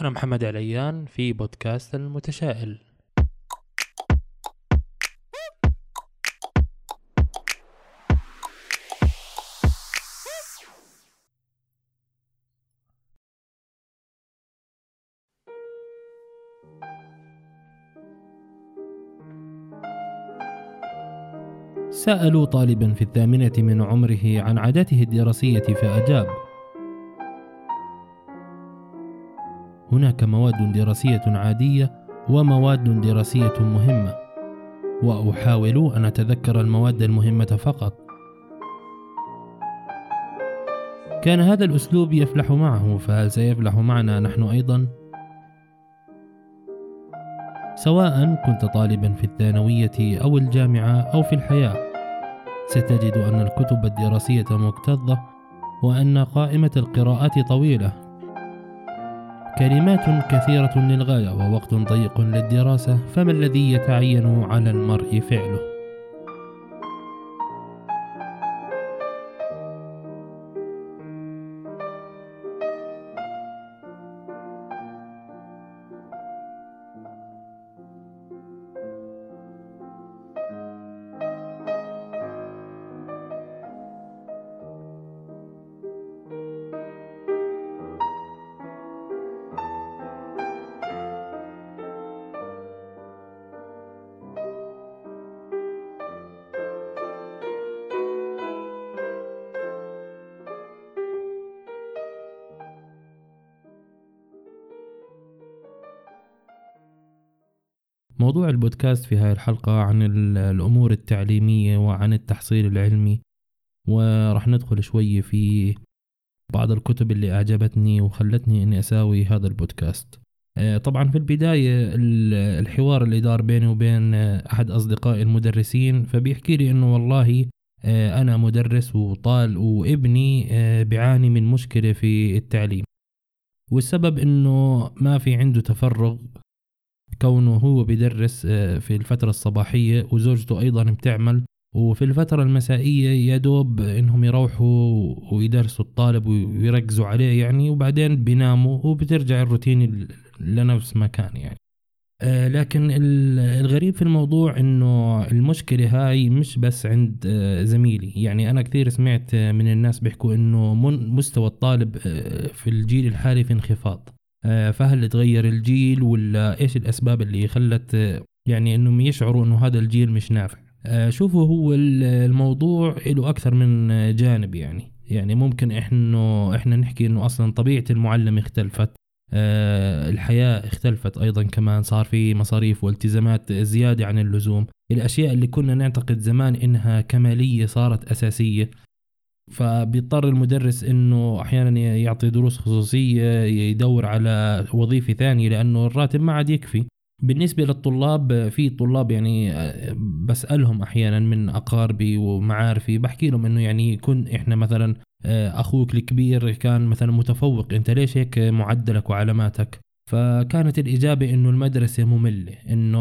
أنا محمد عليان في بودكاست المتشائل. سألوا طالبا في الثامنة من عمره عن عاداته الدراسية فأجاب: هناك مواد دراسية عادية ومواد دراسية مهمة، وأحاول أن أتذكر المواد المهمة فقط. كان هذا الأسلوب يفلح معه، فهل سيفلح معنا نحن أيضا؟ سواء كنت طالبا في الثانوية أو الجامعة أو في الحياة ستجد أن الكتب الدراسية مكتظة وأن قائمة القراءات طويلة كلمات كثيرة للغاية ووقت ضيق للدراسة فما الذي يتعين على المرء فعله؟ البودكاست في هاي الحلقة عن الأمور التعليمية وعن التحصيل العلمي ورح ندخل شوي في بعض الكتب اللي أعجبتني وخلتني إني أساوي هذا البودكاست. آه، طبعا في البداية الحوار اللي دار بيني وبين أحد أصدقائي المدرسين فبيحكي لي إنه والله آه، أنا مدرس وطال وابني آه، بيعاني من مشكلة في التعليم والسبب إنه ما في عنده تفرغ كونه هو بيدرس آه، في الفترة الصباحية وزوجته أيضا بتعمل. وفي الفترة المسائية يا دوب إنهم يروحوا ويدرسوا الطالب ويركزوا عليه يعني وبعدين بيناموا وبترجع الروتين لنفس ما كان يعني. آه لكن الغريب في الموضوع إنه المشكلة هاي مش بس عند آه زميلي. يعني أنا كثير سمعت من الناس بيحكوا إنه مستوى الطالب في الجيل الحالي في انخفاض. فهل تغير الجيل ولا إيش الأسباب اللي خلت آه، يعني إنهم يشعروا إنه هذا الجيل مش نافع؟ آه، شوفوا هو الموضوع له أكثر من جانب يعني. يعني ممكن إحنا إحنا نحكي إنه أصلا طبيعة المعلم اختلفت الحياة اختلفت أيضا كمان صار في مصاريف والتزامات زيادة عن اللزوم. الأشياء اللي كنا نعتقد زمان إنها كمالية صارت أساسية. فبيضطر المدرس إنه أحيانا يعطي دروس خصوصية يدور على وظيفة ثانية لأنه الراتب ما عاد يكفي. بالنسبة للطلاب في طلاب يعني بسألهم أحيانا من أقاربي ومعارفي بحكي لهم إنه يعني يكون إحنا مثلا أخوك الكبير كان مثلا متفوق أنت ليش هيك معدلك وعلاماتك؟ فكانت الإجابة إنه المدرسة مملة إنه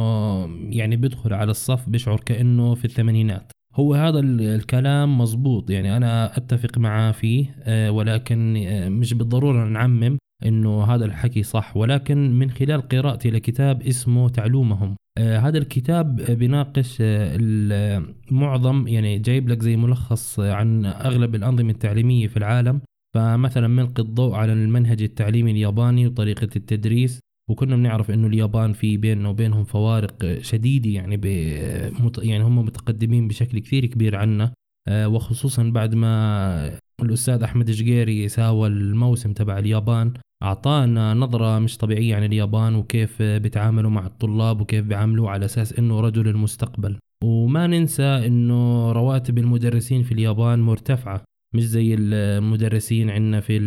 يعني بيدخل على الصف بيشعر كأنه في الثمانينات. هو هذا الكلام مزبوط يعني أنا أتفق معاه فيه آه، ولكن آه، مش بالضرورة نعمم إنه هذا الحكي صح. ولكن من خلال قراءتي لكتاب اسمه تعلومهم. آه هذا الكتاب بيناقش آه معظم يعني جايب لك زي ملخص عن أغلب الأنظمة التعليمية في العالم. فمثلا ملقي الضوء على المنهج التعليمي الياباني وطريقة التدريس. وكنا بنعرف إنه اليابان في بيننا وبينهم فوارق شديدة يعني يعني هم متقدمين بشكل كثير كبير عنا. آه، وخصوصا بعد ما الأستاذ أحمد جقيري ساوى الموسم تبع اليابان أعطانا نظرة مش طبيعية عن اليابان وكيف بيتعاملوا مع الطلاب وكيف بيعاملوه على أساس إنه رجل المستقبل. وما ننسى إنه رواتب المدرسين في اليابان مرتفعة. مش زي المدرسين عندنا في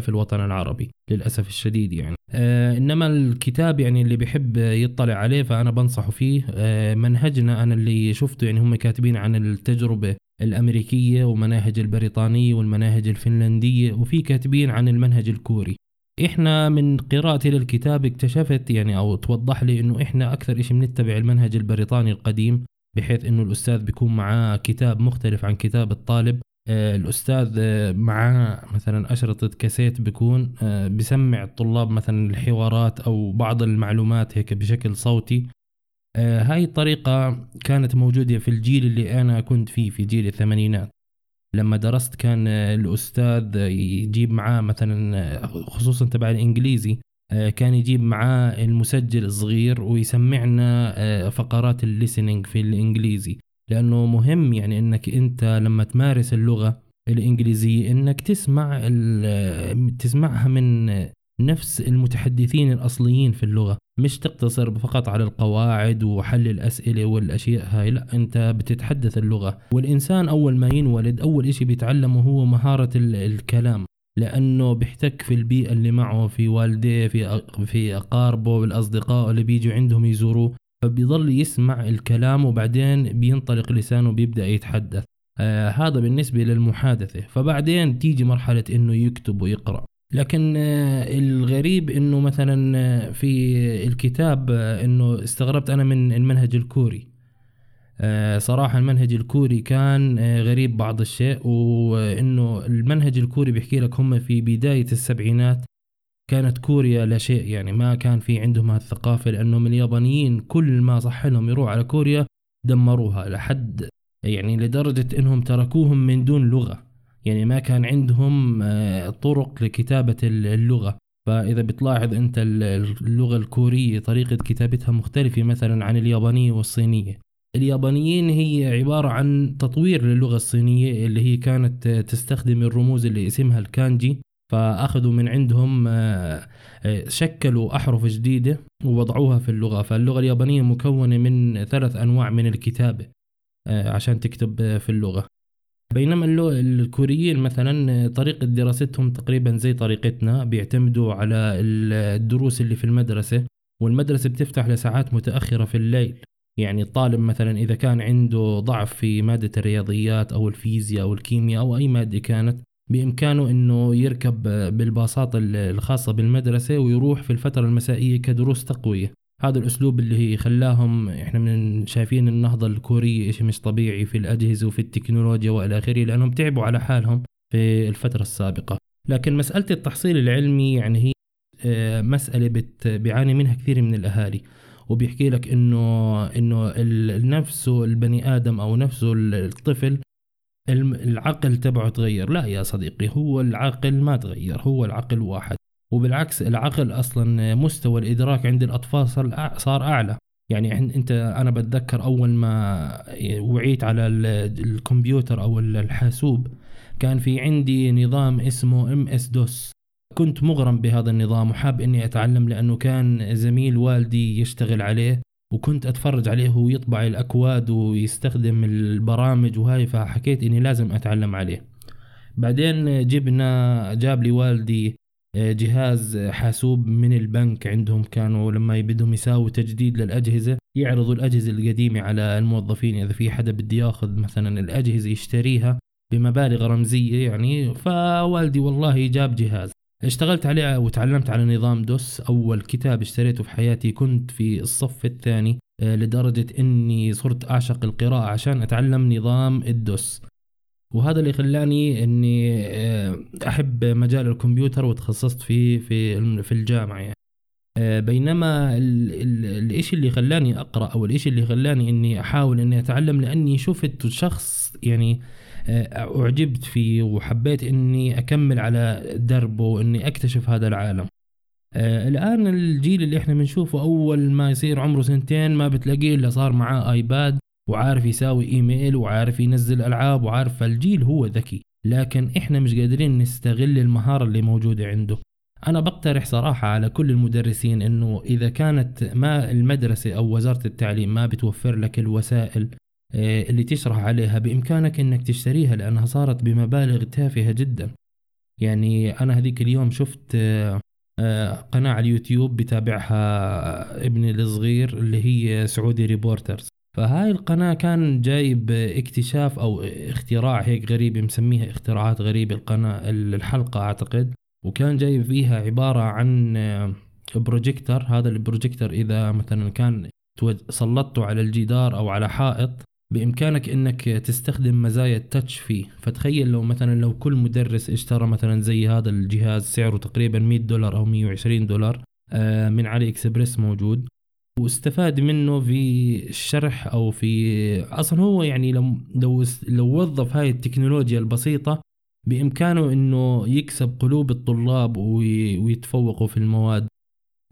في الوطن العربي للأسف الشديد يعني. آه إنما الكتاب يعني اللي بيحب يطلع عليه فأنا بنصحه فيه آه منهجنا أنا اللي شفته يعني هم كاتبين عن التجربة الأمريكية ومناهج البريطانية والمناهج الفنلندية وفي كاتبين عن المنهج الكوري. إحنا من قراءتي للكتاب اكتشفت يعني أو توضح لي إنه إحنا أكثر شيء بنتبع المنهج البريطاني القديم بحيث إنه الأستاذ بيكون معاه كتاب مختلف عن كتاب الطالب. الأستاذ آه، معاه مثلا أشرطة كاسيت بيكون آه، بسمع الطلاب مثلا الحوارات أو بعض المعلومات هيك بشكل صوتي. هاي الطريقة كانت موجودة في الجيل اللي أنا كنت فيه في جيل الثمانينات. لما درست كان الأستاذ يجيب معاه مثلا خصوصا تبع الإنجليزي كان يجيب معاه المسجل الصغير ويسمعنا فقرات الليسننج في الإنجليزي. لأنه مهم يعني إنك أنت لما تمارس اللغة الإنجليزية إنك تسمع تسمعها من نفس المتحدثين الأصليين في اللغة مش تقتصر فقط على القواعد وحل الأسئلة والأشياء هاي لا أنت بتتحدث اللغة. والإنسان أول ما ينولد أول إشي بيتعلمه هو مهارة الكلام لأنه بيحتك في البيئة اللي معه في والديه في في أقاربه بالاصدقاء اللي بيجوا عندهم يزوروه. فبيظل يسمع الكلام وبعدين بينطلق لسانه بيبدأ يتحدث. آه هذا بالنسبة للمحادثة. فبعدين تيجي مرحلة إنه يكتب ويقرأ. لكن آه الغريب إنه مثلا آه، في الكتاب آه إنه استغربت أنا من المنهج الكوري. صراحة المنهج الكوري كان غريب بعض الشيء وإنه المنهج الكوري بيحكي لك هم في بداية السبعينات كانت كوريا لا شيء يعني ما كان في عندهم هالثقافة لأنهم اليابانيين كل ما صح لهم يروح على كوريا دمروها لحد يعني لدرجة إنهم تركوهم من دون لغة. يعني ما كان عندهم آه، طرق لكتابة اللغة. فإذا بتلاحظ أنت اللغة الكورية طريقة كتابتها مختلفة مثلا عن اليابانية والصينية. اليابانيين هي عبارة عن تطوير للغة الصينية اللي هي كانت تستخدم الرموز اللي اسمها الكانجي. فأخذوا من عندهم آه، آه، شكلوا أحرف جديدة ووضعوها في اللغة. فاللغة اليابانية مكونة من ثلاث أنواع من الكتابة آه، عشان تكتب في اللغة. بينما الكوريين مثلا طريقة دراستهم تقريبا زي طريقتنا بيعتمدوا على الدروس اللي في المدرسة والمدرسة بتفتح لساعات متأخرة في الليل. يعني الطالب مثلا إذا كان عنده ضعف في مادة الرياضيات أو الفيزياء أو الكيمياء أو أي مادة كانت بإمكانه أنه يركب بالباصات الخاصة بالمدرسة ويروح في الفترة المسائية كدروس تقوية. هذا الأسلوب اللي خلاهم إحنا من شايفين النهضة الكورية إشي مش طبيعي في الأجهزة وفي التكنولوجيا وإلى آخره لأنهم تعبوا على حالهم في الفترة السابقة. لكن مسألة التحصيل العلمي يعني هي آه، مسألة بت بيعاني منها كثير من الأهالي. وبيحكي لك انه إنه نفسه البني آدم أو نفسه الطفل العقل تبعه تغير. لا يا صديقي هو العقل ما تغير هو العقل واحد. وبالعكس العقل أصلا مستوى الإدراك عند الأطفال صار أعلى. يعني إنت أنا بتذكر أول ما وعيت على الكمبيوتر أو الحاسوب كان في عندي نظام اسمه إم إس دوس. كنت مغرم بهذا النظام وحاب إني أتعلم لأنه كان زميل والدي يشتغل عليه. وكنت أتفرج عليه وهو يطبع الأكواد ويستخدم البرامج وهاي فحكيت إني لازم أتعلم عليه. بعدين جبنا جاب لي والدي آه، جهاز حاسوب من البنك عندهم كانوا لما بدهم يساووا تجديد للأجهزة يعرضوا الأجهزة القديمة على الموظفين إذا في حدا بده يأخذ مثلا الأجهزة يشتريها بمبالغ رمزية يعني. فوالدي والله جاب جهاز. اشتغلت عليه وتعلمت على نظام دوس أول كتاب اشتريته في حياتي كنت في الصف الثاني آه، لدرجة إني صرت أعشق القراءة عشان أتعلم نظام الدوس وهذا اللي خلاني إني آه، أحب مجال الكمبيوتر وتخصصت فيه في في الجامعة يعني. آه، بينما الإشي اللي خلاني أقرأ أو الإشي اللي خلاني إني أحاول إني أتعلم لأني شفت شخص يعني أعجبت فيه وحبيت إني أكمل على دربه وإني أكتشف هذا العالم. آه الآن الجيل اللي إحنا بنشوفه أول ما يصير عمره سنتين ما بتلاقيه إلا صار معاه آيباد وعارف يساوي إيميل وعارف ينزل ألعاب وعارف الجيل هو ذكي. لكن إحنا مش قادرين نستغل المهارة اللي موجودة عنده. أنا بقترح صراحة على كل المدرسين إنه إذا كانت ما المدرسة أو وزارة التعليم ما بتوفر لك الوسائل آه، اللي تشرح عليها بإمكانك إنك تشتريها لأنها صارت بمبالغ تافهة جدا. يعني أنا هذيك اليوم شفت آه، آه، قناة على اليوتيوب بتابعها ابني الصغير اللي هي Saudi Reporters فهاي القناة كان جايب اكتشاف أو اختراع هيك غريب مسميها اختراعات غريبة القناة الحلقة أعتقد. وكان جايب فيها عبارة عن بروجيكتر هذا البروجيكتر إذا مثلا كان سلطته على الجدار أو على حائط بإمكانك إنك تستخدم مزايا التاتش فيه. فتخيل لو مثلا لو كل مدرس اشترى مثلا زي هذا الجهاز سعره تقريبا 100 دولار أو 120 دولار آه، من علي إكسبريس موجود واستفاد منه في الشرح أو في أصلا هو يعني لو لو لو وظف هاي التكنولوجيا البسيطة بإمكانه إنه يكسب قلوب الطلاب ويتفوقوا في المواد.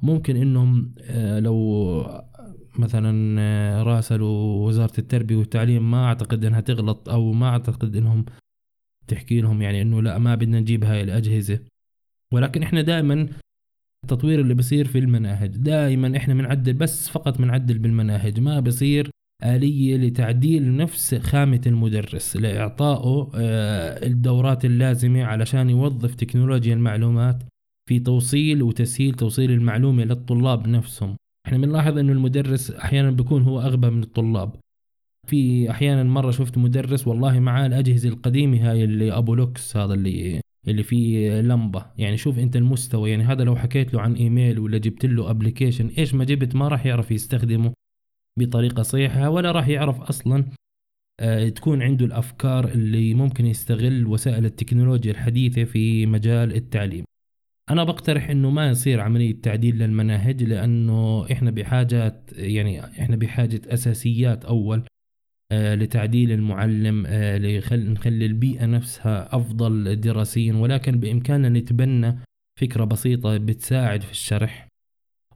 ممكن إنهم آه، لو مثلا آه، راسلوا وزارة التربية والتعليم ما أعتقد إنها تغلط أو ما أعتقد إنهم تحكي لهم يعني إنه لا ما بدنا نجيب هاي الأجهزة. ولكن إحنا دائما التطوير اللي بصير في المناهج دائما إحنا بنعدل بس فقط بنعدل بالمناهج ما بصير آلية لتعديل نفس خامة المدرس لإعطائه آه، الدورات اللازمة علشان يوظف تكنولوجيا المعلومات في توصيل وتسهيل توصيل المعلومة للطلاب نفسهم. إحنا بنلاحظ إنه المدرس أحيانا بيكون هو أغبى من الطلاب. في أحيانا مرة شفت مدرس والله معاه الأجهزة القديمة هاي اللي أبو لوكس هذا اللي اللي فيه لمبة. يعني شوف أنت المستوى يعني هذا لو حكيت له عن إيميل ولا جبت له ابلكيشن إيش ما جبت ما راح يعرف يستخدمه بطريقة صحيحة ولا راح يعرف أصلا آه، تكون عنده الأفكار اللي ممكن يستغل وسائل التكنولوجيا الحديثة في مجال التعليم. أنا بقترح إنه ما يصير عملية تعديل للمناهج لأنه إحنا بحاجه يعني إحنا بحاجة أساسيات أول آه، لتعديل المعلم آه، نخلي البيئة نفسها أفضل دراسيا ولكن بإمكاننا نتبنى فكرة بسيطة بتساعد في الشرح.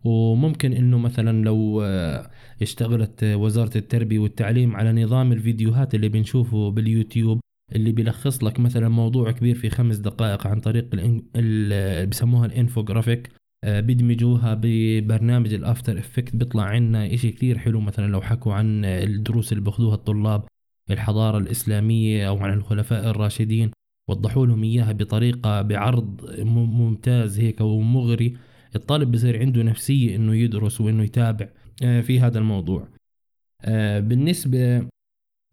وممكن إنه مثلا لو آه، اشتغلت وزارة التربية والتعليم على نظام الفيديوهات اللي بنشوفه باليوتيوب اللي بيلخص لك مثلا موضوع كبير في خمس دقائق عن طريق اللي بسموها الانفوجرافيك آه، بيدمجوها ببرنامج ال After Effect بيطلع عنا إشي كثير حلو مثلا لو حكوا عن الدروس اللي باخذوها الطلاب الحضارة الإسلامية أو عن الخلفاء الراشدين وضحوا لهم إياها بطريقة بعرض ممتاز هيك ومغري. الطالب بصير عنده نفسية إنه يدرس وإنه يتابع آه، في هذا الموضوع. آه، بالنسبة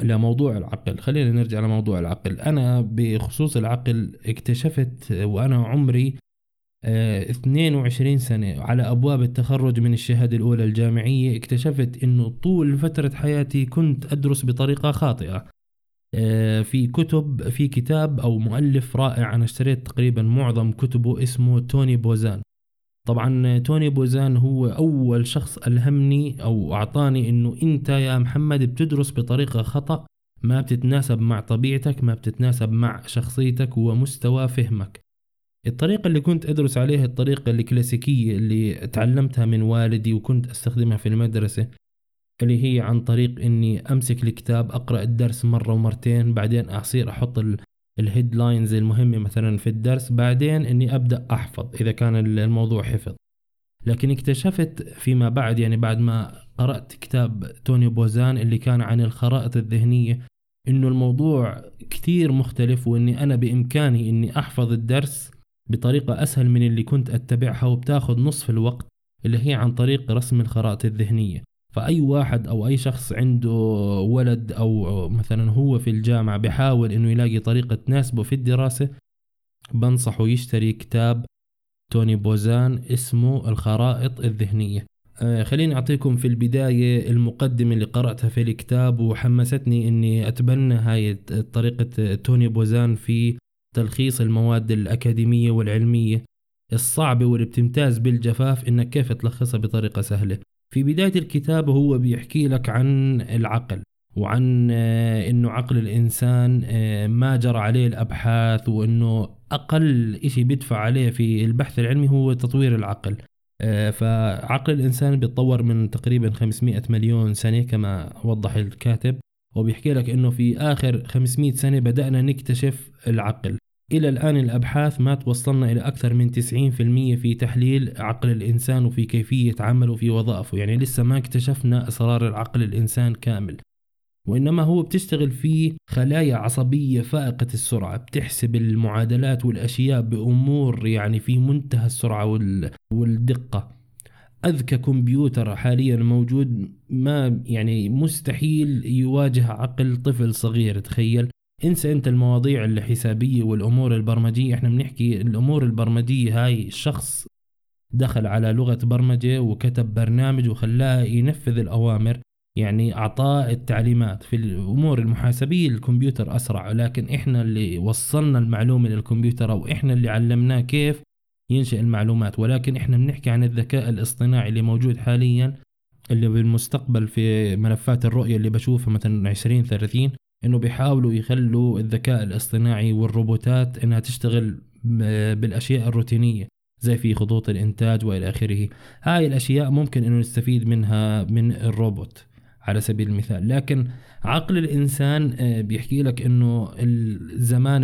لموضوع العقل. خلينا نرجع لموضوع العقل. أنا بخصوص العقل اكتشفت وأنا عمري 22 آه، سنة على أبواب التخرج من الشهادة الأولى الجامعية اكتشفت أنه طول فترة حياتي كنت أدرس بطريقة خاطئة. آه، في كتب في كتاب أو مؤلف رائع أنا اشتريت تقريبا معظم كتبه اسمه توني بوزان. طبعا توني بوزان هو أول شخص ألهمني أو أعطاني أنه أنت يا محمد بتدرس بطريقة خطأ ما بتتناسب مع طبيعتك ما بتتناسب مع شخصيتك ومستوى فهمك. الطريقة اللي كنت أدرس عليها الطريقة الكلاسيكية اللي تعلمتها من والدي وكنت أستخدمها في المدرسة اللي هي عن طريق إني أمسك الكتاب أقرأ الدرس مرة ومرتين بعدين أصير أحط ال headlines المهمة مثلا في الدرس بعدين إني أبدأ أحفظ إذا كان الموضوع حفظ. لكن اكتشفت فيما بعد يعني بعد ما قرأت كتاب توني بوزان اللي كان عن الخرائط الذهنية إنه الموضوع كثير مختلف وإني أنا بإمكاني إني أحفظ الدرس بطريقة أسهل من اللي كنت أتبعها وبتاخذ نصف الوقت اللي هي عن طريق رسم الخرائط الذهنية. فأي واحد أو أي شخص عنده ولد أو مثلا هو في الجامعة بحاول إنه يلاقي طريقة تناسبه في الدراسة بنصحه يشتري كتاب توني بوزان اسمه الخرائط الذهنية. آه خليني أعطيكم في البداية المقدمة اللي قرأتها في الكتاب وحمستني إني أتبنى هاي طريقة توني بوزان في تلخيص المواد الأكاديمية والعلمية. الصعبة واللي بتمتاز بالجفاف إنك كيف تلخصها بطريقة سهلة. في بداية الكتاب هو بيحكي لك عن العقل وعن آه، إنه عقل الإنسان آه، ما جرى عليه الأبحاث وإنه أقل إشي بيدفع عليه في البحث العلمي هو تطوير العقل. آه، فعقل الإنسان بيتطور من تقريبا 500 مليون سنة كما وضح الكاتب وبيحكي لك إنه في آخر 500 سنة بدأنا نكتشف العقل. إلى الآن الأبحاث ما توصلنا إلى أكثر من 90% في تحليل عقل الإنسان وفي كيفية عمله في وظائفه. يعني لسه ما اكتشفنا أسرار العقل الإنسان كامل. وإنما هو بتشتغل في خلايا عصبية فائقة السرعة بتحسب المعادلات والأشياء بأمور يعني في منتهى السرعة والدقة. أذكى كمبيوتر حاليا موجود ما يعني مستحيل يواجه عقل طفل صغير تخيل. انسى انت المواضيع الحسابيه والأمور البرمجية. إحنا بنحكي الأمور البرمجية هاي الشخص دخل على لغة برمجة وكتب برنامج وخلاه ينفذ الأوامر يعني اعطاء التعليمات. في الأمور المحاسبية الكمبيوتر أسرع لكن إحنا اللي وصلنا المعلومة للكمبيوتر أو إحنا اللي علمناه كيف ينشئ المعلومات. ولكن إحنا بنحكي عن الذكاء الاصطناعي اللي موجود حاليا اللي بالمستقبل في ملفات الرؤية اللي بشوفها مثلا 20 30 إنه بيحاولوا يخلوا الذكاء الاصطناعي والروبوتات إنها تشتغل بالأشياء الروتينية زي في خطوط الإنتاج وإلى آخره. هاي الأشياء ممكن إنه نستفيد منها من الروبوت على سبيل المثال. لكن عقل الإنسان آه، بيحكي لك إنه الزمان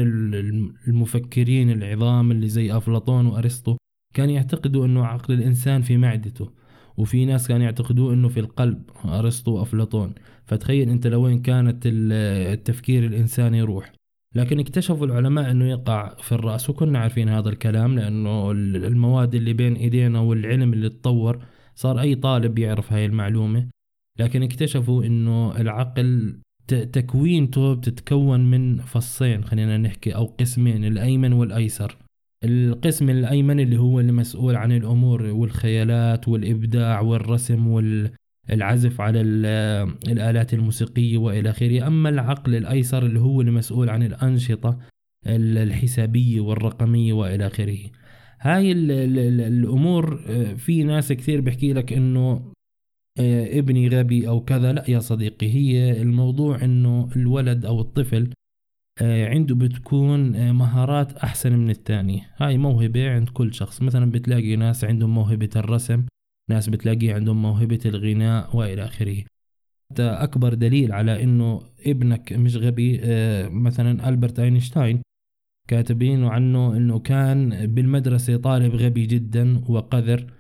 المفكرين العظام اللي زي أفلاطون وأرسطو كان يعتقدوا إنه عقل الإنسان في معدته. وفي ناس كانوا يعتقدوا إنه في القلب أرسطو وأفلاطون. فتخيل أنت لوين كانت التفكير الانساني يروح. لكن اكتشفوا العلماء إنه يقع في الرأس وكنا عارفين هذا الكلام لأنه المواد اللي بين إيدينا والعلم اللي تطور صار أي طالب يعرف هاي المعلومة. لكن اكتشفوا إنه العقل تكوينته بتتكون من فصين خلينا نحكي أو قسمين الأيمن والأيسر. القسم الأيمن اللي هو المسؤول عن الأمور والخيالات والإبداع والرسم والعزف على الآلات الموسيقية وإلى آخره. أما العقل الأيسر اللي هو المسؤول عن الأنشطة الحسابية والرقمية وإلى آخره. هاي الأمور آه، في ناس كثير بيحكي لك إنه آه، ابني غبي أو كذا. لا يا صديقي هي الموضوع إنه الولد أو الطفل عنده بتكون آه، مهارات أحسن من الثاني هاي موهبة عند كل شخص. مثلا بتلاقي ناس عندهم موهبة الرسم ناس بتلاقي عندهم موهبة الغناء وإلى آخره. أكبر دليل على إنه ابنك مش غبي مثلا ألبرت أينشتاين كاتبين عنه إنه كان بالمدرسة طالب غبي جدا وقذر. آه،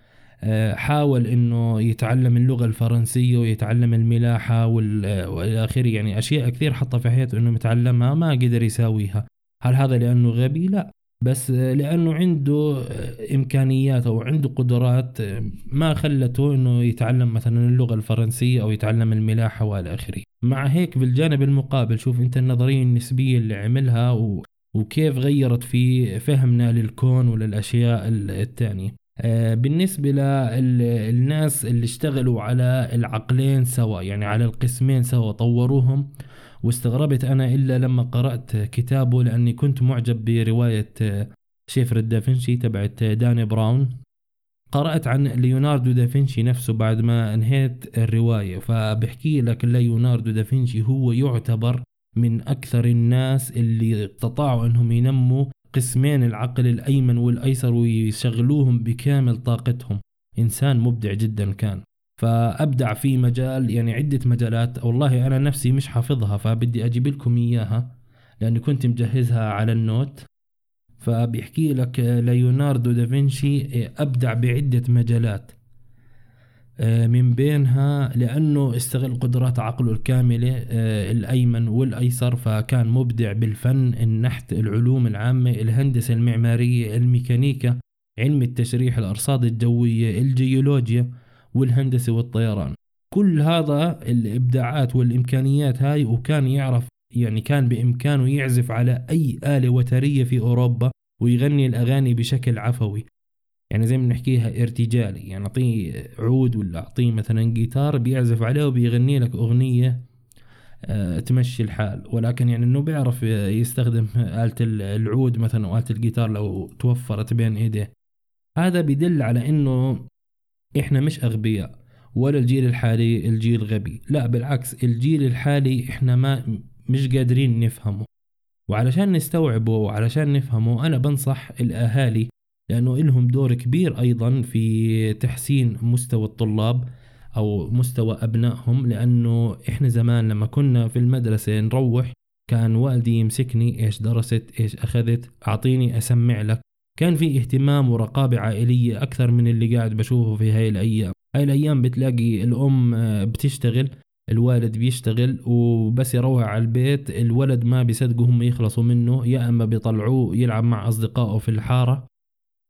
حاول إنه يتعلم اللغة الفرنسية ويتعلم الملاحة وإلى آخره. يعني أشياء كثير حطها في حياته إنه يتعلمها ما قدر يساويها. هل هذا لأنه غبي؟ لا. بس لأنه عنده إمكانيات أو عنده قدرات ما خلته إنه يتعلم مثلا اللغة الفرنسية أو يتعلم الملاحة وإلى آخره. مع هيك بالجانب المقابل شوف أنت النظرية النسبية اللي عملها و وكيف غيرت في فهمنا للكون وللأشياء الثانية آه، بالنسبة للناس اللي اشتغلوا على العقلين سوا يعني على القسمين سوا طوروهم. واستغربت أنا إلا لما قرأت كتابه لأني كنت معجب برواية آه، شيفر دافنشي تبعت داني براون. قرأت عن ليوناردو دافنشي نفسه بعد ما انهيت الرواية. فبحكي لك ليوناردو دافنشي هو يعتبر من أكثر الناس اللي استطاعوا أنهم ينموا قسمين العقل الأيمن والأيسر ويشغلوهم بكامل طاقتهم. إنسان مبدع جدا كان. فأبدع في مجال يعني عدة مجالات والله أنا نفسي مش حافظها فبدي أجيب لكم إياها لأني كنت مجهزها على النوت. فبيحكي لك ليوناردو دافنشي أبدع بعدة مجالات. من بينها لأنه استغل قدرات عقله الكاملة آه، الأيمن والأيسر فكان مبدع بالفن النحت العلوم العامة الهندسة المعمارية الميكانيكا علم التشريح الأرصاد الجوية الجيولوجيا والهندسة والطيران. كل هذا الإبداعات والإمكانيات هاي وكان يعرف يعني كان بإمكانه يعزف على أي آلة وترية في أوروبا ويغني الأغاني بشكل عفوي. يعني زي ما بنحكيها ارتجالي يعني أعطيه عود ولا أعطيه مثلا جيتار بيعزف عليه وبيغني لك أغنية آه، تمشي الحال. ولكن يعني إنه بيعرف يستخدم آلة العود مثلا أو آلة الجيتار لو توفرت بين إيديه. هذا بيدل على إنه إحنا مش أغبياء ولا الجيل الحالي الجيل غبي. لا بالعكس الجيل الحالي إحنا ما مش قادرين نفهمه. وعلشان نستوعبه وعلشان نفهمه أنا بنصح الأهالي لأنه إلهم دور كبير أيضا في تحسين مستوى الطلاب أو مستوى أبنائهم لأنه إحنا زمان لما كنا في المدرسة نروح كان والدي يمسكني إيش درست إيش أخذت أعطيني أسمع لك. كان في اهتمام ورقابة عائلية أكثر من اللي قاعد بشوفه في هاي الأيام. هاي الأيام بتلاقي الأم بتشتغل الوالد بيشتغل وبس يروح على البيت الولد ما بيصدقوا هم يخلصوا منه يا إما بيطلعوه يلعب مع أصدقائه في الحارة.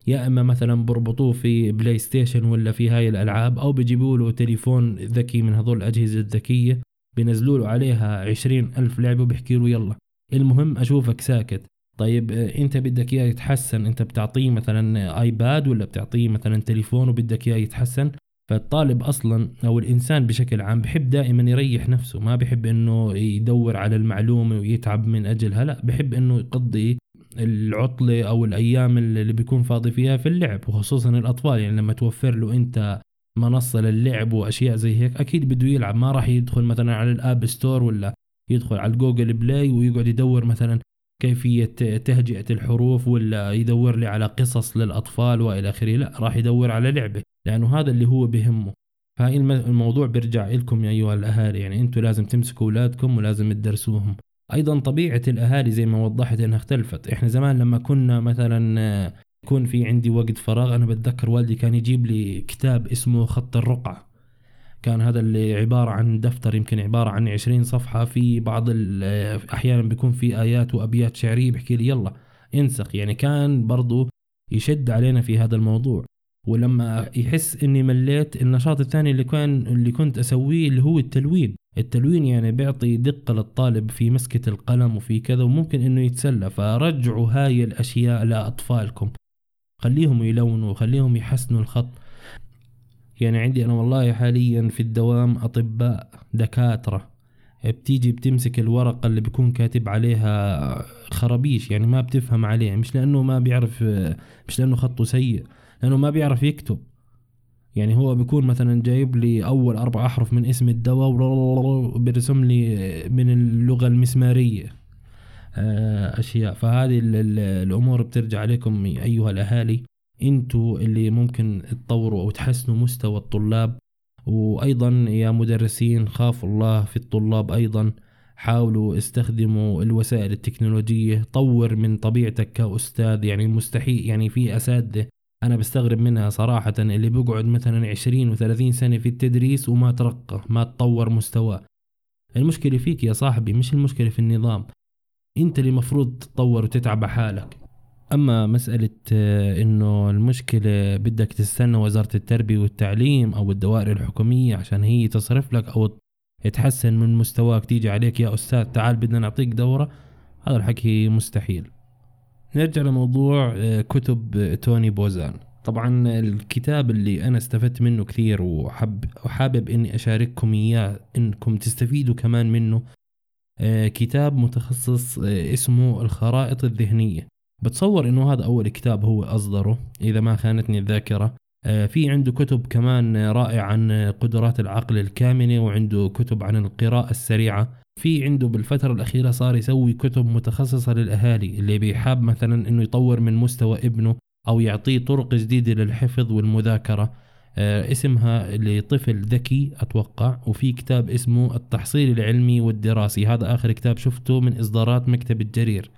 يا إما مثلا بربطوه في PlayStation ولا في هاي الألعاب أو بيجيبوا له تليفون ذكي من هذول الأجهزة الذكية بينزلوا له عليها عشرين ألف لعبة وبيحكي له يلا. المهم أشوفك ساكت. طيب آه، أنت بدك إياه يتحسن. أنت بتعطيه مثلا آيباد ولا بتعطيه مثلا تليفون وبدك إياه يتحسن؟ فالطالب أصلا أو الإنسان بشكل عام بحب دائما يريح نفسه. ما بحب إنه يدور على المعلومة ويتعب من أجلها لا بحب إنه يقضي العطلة أو الأيام اللي بيكون فاضي فيها في اللعب وخصوصا الأطفال. يعني لما توفر له أنت منصة للعب وأشياء زي هيك أكيد بده يلعب. ما راح يدخل مثلا على ال App Store ولا يدخل على ال Google Play ويقعد يدور مثلا كيفية تهجئة الحروف ولا يدور لي على قصص للأطفال وإلى آخره. لا راح يدور على لعبة لأنه هذا اللي هو بهمه. فهي الموضوع بيرجع لكم يا أيها الأهالي. يعني أنتم لازم تمسكوا أولادكم ولازم تدرسوهم. أيضا طبيعة الأهالي زي ما وضحت إنها اختلفت. إحنا زمان لما كنا مثلا يكون في عندي وقت فراغ أنا بتذكر والدي كان يجيب لي كتاب اسمه خط الرقعة. كان هذا اللي عبارة عن دفتر يمكن عبارة عن عشرين صفحة في بعض أحيانا بيكون في آيات وأبيات شعرية بحكي لي يلا انسخ. يعني كان برضو يشد علينا في هذا الموضوع. ولما يحس إني مليت النشاط الثاني اللي كان اللي كنت أسويه اللي هو التلوين. التلوين يعني بيعطي دقة للطالب في مسكة القلم وفي كذا وممكن إنه يتسلى. فرجعوا هاي الأشياء لأطفالكم. خليهم يلونوا خليهم يحسنوا الخط. يعني عندي أنا والله حاليا في الدوام أطباء دكاترة. بتيجي بتمسك الورقة اللي بيكون كاتب عليها خرابيش. يعني ما بتفهم عليه مش لأنه ما بيعرف مش لأنه خطه سيء. لأنه ما بيعرف يكتب. يعني هو بيكون مثلا جايب لي أول أربع أحرف من اسم الدواء وبيرسم لي من اللغة المسمارية آه، أشياء. فهذه الأمور بترجع عليكم أيها الأهالي. أنتوا اللي ممكن تطوروا أو تحسنوا مستوى الطلاب. وأيضا يا مدرسين خافوا الله في الطلاب أيضا. حاولوا استخدموا الوسائل التكنولوجية. طور من طبيعتك كأستاذ يعني مستحيل يعني في أساتذة أنا بستغرب منها صراحة اللي بيقعد مثلا عشرين وثلاثين سنة في التدريس وما ترقى ما تطور مستواه. المشكلة فيك يا صاحبي مش المشكلة في النظام. أنت اللي مفروض تطور وتتعب حالك. أما مسألة آه، إنه المشكلة بدك تستنى وزارة التربية والتعليم أو الدوائر الحكومية عشان هي تصرف لك أو تحسن من مستواك تيجي عليك يا أستاذ تعال بدنا نعطيك دورة. هذا الحكي مستحيل. نرجع لموضوع آه، كتب توني بوزان. طبعا الكتاب اللي أنا استفدت منه كثير وحب وحابب إني أشارككم إياه إنكم تستفيدوا كمان منه آه، كتاب متخصص اسمه الخرائط الذهنية. بتصور إنه هذا أول كتاب هو أصدره إذا ما خانتني الذاكرة. آه، في عنده كتب كمان رائعة عن قدرات العقل الكامنة وعنده كتب عن القراءة السريعة. في عنده بالفترة الأخيرة صار يسوي كتب متخصصة للأهالي اللي بيحاب مثلا إنه يطور من مستوى ابنه أو يعطيه طرق جديدة للحفظ والمذاكرة. آه، اسمها لطفل ذكي أتوقع وفي كتاب اسمه التحصيل العلمي والدراسي. هذا آخر كتاب شفته من إصدارات مكتب الجرير.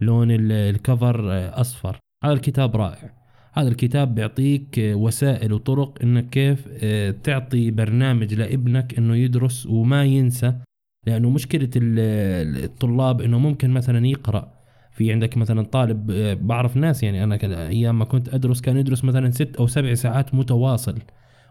لون الكفر آه، أصفر. هذا الكتاب رائع. هذا الكتاب بيعطيك آه، وسائل وطرق إنك كيف آه، تعطي برنامج لابنك إنه يدرس وما ينسى لأنه مشكلة الطلاب إنه ممكن مثلا يقرأ. في عندك مثلا طالب بعرف ناس يعني أنا أيام ما كنت أدرس كان يدرس مثلا ست أو سبع ساعات متواصل.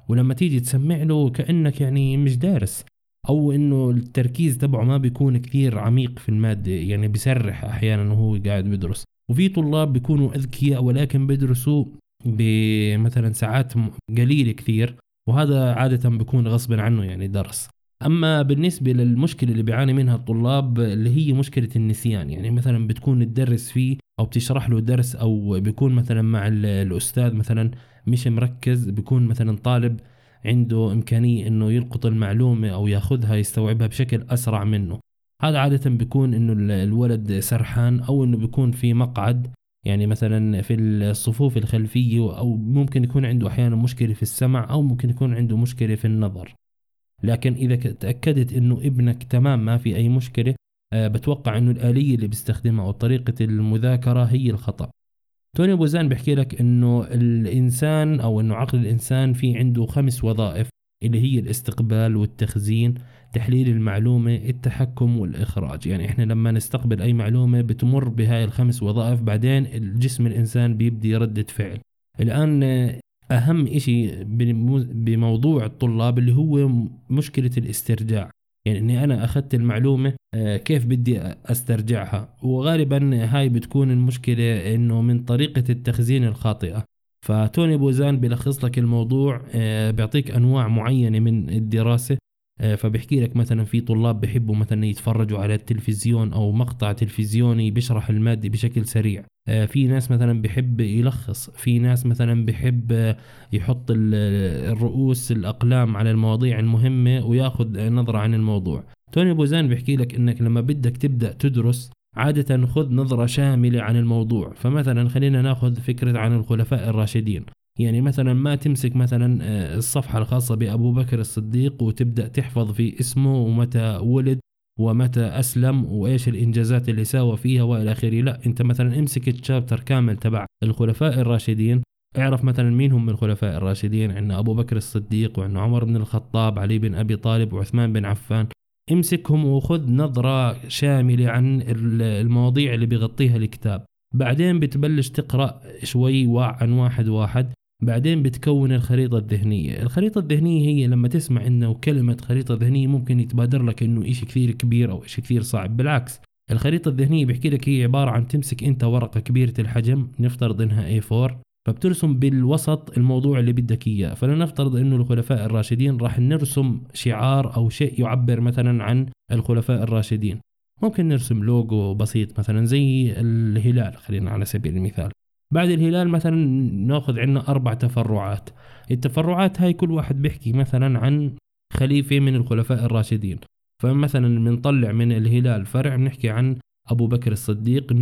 ولما تيجي تسمع له كأنك يعني مش دارس. أو إنه التركيز تبعه ما بيكون كثير عميق في المادة يعني بيسرح أحيانا وهو قاعد بيدرس. وفي طلاب بيكونوا أذكياء ولكن بيدرسوا بمثلا ساعات قليلة كثير. وهذا عادة بيكون غصبا عنه يعني درس. أما بالنسبة للمشكلة اللي بيعاني منها الطلاب اللي هي مشكلة النسيان. يعني مثلا بتكون تدرس فيه أو بتشرح له درس أو بيكون مثلا مع الأستاذ مثلا مش مركز بيكون مثلا طالب عنده إمكانية إنه يلقط المعلومة أو ياخذها يستوعبها بشكل أسرع منه. هذا عادة بيكون إنه الولد سرحان أو إنه بيكون في مقعد. يعني مثلا في الصفوف الخلفية أو ممكن يكون عنده أحيانا مشكلة في السمع أو ممكن يكون عنده مشكلة في النظر. لكن إذا تأكدت إنه ابنك تمام ما في أي مشكلة آه، بتوقع إنه الآلية اللي بيستخدمها أو طريقة المذاكرة هي الخطأ. توني بوزان بيحكي لك إنه الإنسان أو إنه عقل الإنسان في عنده خمس وظائف اللي هي الاستقبال والتخزين تحليل المعلومة التحكم والإخراج. يعني إحنا لما نستقبل أي معلومة بتمر بهاي الخمس وظائف بعدين الجسم الإنسان بيبدي يردد فعل. الآن أهم إشي بموضوع الطلاب اللي هو مشكلة الاسترجاع. يعني إني أنا أخذت المعلومة آه، كيف بدي أسترجعها. وغالبا هاي بتكون المشكلة إنه من طريقة التخزين الخاطئة. فتوني بوزان بيلخص لك الموضوع آه، بيعطيك أنواع معينة من الدراسة. آه، فبيحكي لك مثلا في طلاب بيحبوا مثلا يتفرجوا على التلفزيون أو مقطع تلفزيوني بيشرح المادة بشكل سريع. آه، في ناس مثلا بيحب يلخص في ناس مثلا بيحب يحط الرؤوس الأقلام على المواضيع المهمة ويأخذ نظرة عن الموضوع. توني بوزان بيحكي لك إنك لما بدك تبدأ تدرس عادة خذ نظرة شاملة عن الموضوع. فمثلا خلينا نأخذ فكرة عن الخلفاء الراشدين. يعني مثلا ما تمسك مثلا آه، الصفحة الخاصة بأبو بكر الصديق وتبدأ تحفظ في اسمه ومتى ولد ومتى أسلم وإيش الإنجازات اللي ساوى فيها وإلى آخره. لا أنت مثلا امسك الشابتر كامل تبع الخلفاء الراشدين. اعرف مثلا مين هم الخلفاء الراشدين. عندنا أبو بكر الصديق وعندنا عمر بن الخطاب علي بن أبي طالب وعثمان بن عفان. امسكهم وخذ نظرة شاملة عن المواضيع اللي بيغطيها الكتاب. بعدين بتبلش تقرأ شوي عن واحد واحد. بعدين بتكون الخريطة الذهنية. الخريطة الذهنية هي لما تسمع إنه كلمة خريطة ذهنية ممكن يتبادر لك إنه إشي كثير كبير أو إشي كثير صعب. بالعكس الخريطة الذهنية بحكي لك هي عبارة عن تمسك أنت ورقة كبيرة الحجم نفترض إنها A4 فبترسم بالوسط الموضوع اللي بدك إياه. فلنفترض إنه الخلفاء الراشدين راح نرسم شعار أو شيء يعبر مثلا عن الخلفاء الراشدين. ممكن نرسم لوجو بسيط مثلا زي الهلال خلينا على سبيل المثال. بعد الهلال مثلا نأخذ عندنا أربع تفرعات. التفرعات هاي كل واحد بيحكي مثلا عن خليفة من الخلفاء الراشدين. فمثلا بنطلع من الهلال فرع بنحكي عن أبو بكر الصديق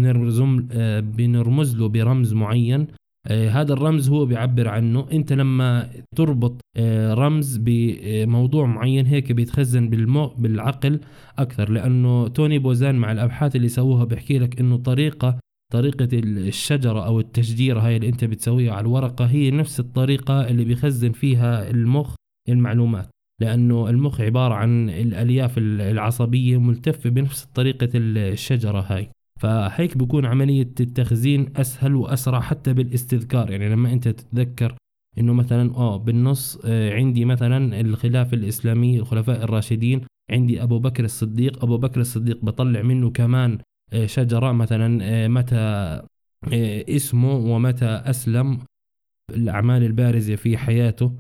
آه، بنرمز له برمز معين. آه، هذا الرمز هو بيعبر عنه. أنت لما تربط آه، رمز بموضوع معين هيك بيتخزن بالعقل أكثر. لأنه توني بوزان مع الأبحاث اللي سووها بيحكي لك إنه طريقة طريقة الشجرة أو التشجير هاي اللي أنت بتسويها على الورقة هي نفس الطريقة اللي بيخزن فيها المخ المعلومات لأنه المخ عبارة عن الألياف العصبية ملتفة بنفس طريقة الشجرة هاي. فهيك بكون عملية التخزين أسهل وأسرع حتى بالاستذكار. يعني لما أنت تتذكر إنه مثلا آه بالنص آه عندي مثلا الخلافة الإسلامية الخلفاء الراشدين عندي أبو بكر الصديق أبو بكر الصديق بطلع منه كمان شجرة مثلا آه متى آه اسمه ومتى أسلم الأعمال البارزة في حياته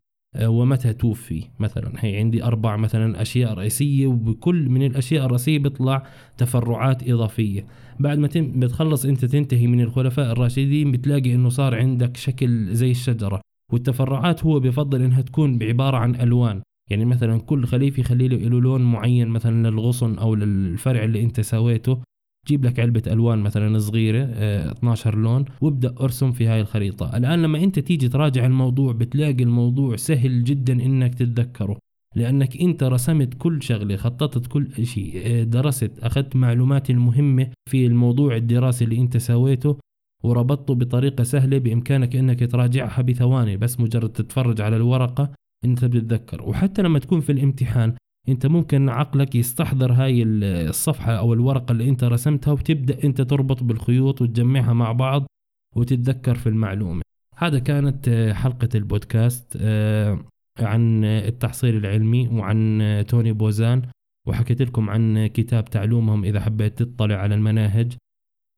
ومتى توفي مثلا. هي عندي أربع مثلا أشياء رئيسية وبكل من الأشياء الرئيسية بيطلع تفرعات إضافية. بعد ما بتخلص أنت تنتهي من الخلفاء الراشدين بتلاقي أنه صار عندك شكل زي الشجرة. والتفرعات هو بفضل أنها تكون بعبارة عن ألوان. يعني مثلا كل خليفة يخلي له لون معين مثلا للغصن أو للفرع اللي أنت سويته. جيب لك علبة ألوان مثلا صغيرة آه 12 لون وابدأ أرسم في هاي الخريطة. الآن لما أنت تيجي تراجع الموضوع بتلاقي الموضوع سهل جدا إنك تتذكره لأنك أنت رسمت كل شغلة خططت كل شيء آه درست أخذت معلومات المهمة في الموضوع الدراسي اللي أنت سويته وربطته بطريقة سهلة بإمكانك أنك تراجعها بثواني بس مجرد تتفرج على الورقة أنت بتتذكر. وحتى لما تكون في الامتحان أنت ممكن عقلك يستحضر هاي الصفحة أو الورقة اللي أنت رسمتها وتبدأ أنت تربط بالخيوط وتجمعها مع بعض وتتذكر في المعلومة. هذا كانت آه، حلقة البودكاست آه، عن التحصيل العلمي وعن توني بوزان وحكيت لكم عن كتاب تعلومهم إذا حبيت تطلع على المناهج.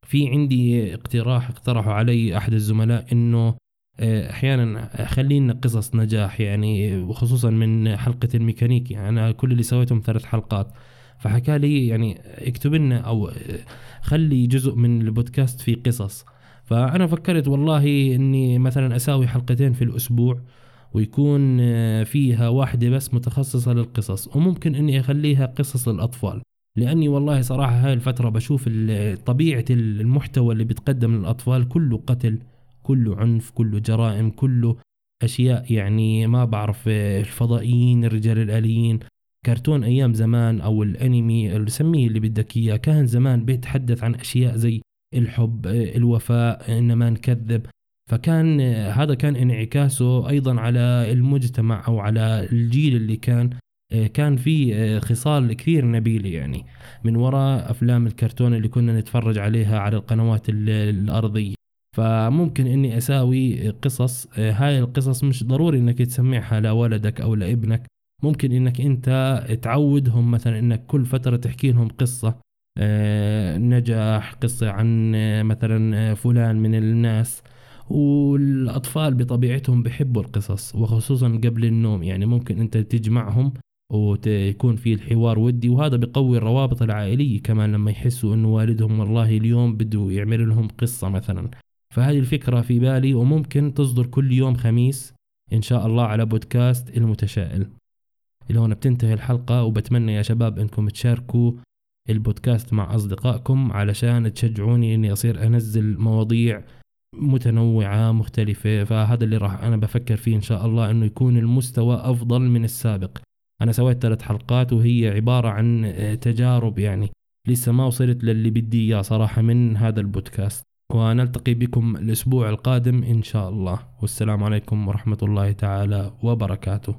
في عندي اقتراح اقترحوا علي أحد الزملاء آه، أحيانا خلينا قصص نجاح يعني وخصوصا من حلقة الميكانيكي. يعني أنا كل اللي سويتهم ثلاث حلقات. فحكى لي يعني اكتب لنا أو خلي جزء من البودكاست في قصص. فأنا فكرت والله إني مثلا أساوي حلقتين في الأسبوع ويكون فيها واحدة بس متخصصة للقصص وممكن إني أخليها قصص للأطفال. لأني والله صراحة هاي الفترة بشوف طبيعة المحتوى اللي بتقدم للأطفال كله قتل. كله عنف كله جرائم كله أشياء يعني ما بعرف الفضائيين الرجال الآليين. كرتون أيام زمان أو الأنمي اللي سميه اللي بدك إياه كان زمان بيتحدث عن أشياء زي الحب الوفاء إنما نكذب. فكان هذا كان انعكاسه أيضا على المجتمع أو على الجيل اللي كان كان في خصال كثير نبيلة يعني. من وراء أفلام الكرتون اللي كنا نتفرج عليها على القنوات الأرضية. فممكن إني أساوي قصص آه، هاي القصص مش ضروري إنك تسمعها لولدك أو لابنك. ممكن إنك أنت تعودهم مثلا إنك كل فترة تحكي لهم قصة آه، نجاح قصة عن آه، مثلا فلان من الناس. والأطفال بطبيعتهم بحبوا القصص وخصوصا قبل النوم. يعني ممكن أنت تجمعهم ويكون في الحوار ودي وهذا بيقوي الروابط العائلية كمان لما يحسوا إنه والدهم والله اليوم بده يعمل لهم قصة مثلا. فهذه الفكرة في بالي وممكن تصدر كل يوم خميس إن شاء الله على بودكاست المتشائل. اللي هون بتنتهي الحلقة وبتمنى يا شباب إنكم تشاركوا البودكاست مع أصدقائكم علشان تشجعوني إني أصير أنزل مواضيع متنوعة مختلفة. فهذا اللي راح أنا بفكر فيه إن شاء الله إنه يكون المستوى أفضل من السابق. أنا سويت ثلاث حلقات وهي عبارة عن تجارب يعني. لسه ما وصلت للي بدي إياه صراحة من هذا البودكاست. ونلتقي بكم الأسبوع القادم إن شاء الله. والسلام عليكم ورحمة الله تعالى وبركاته.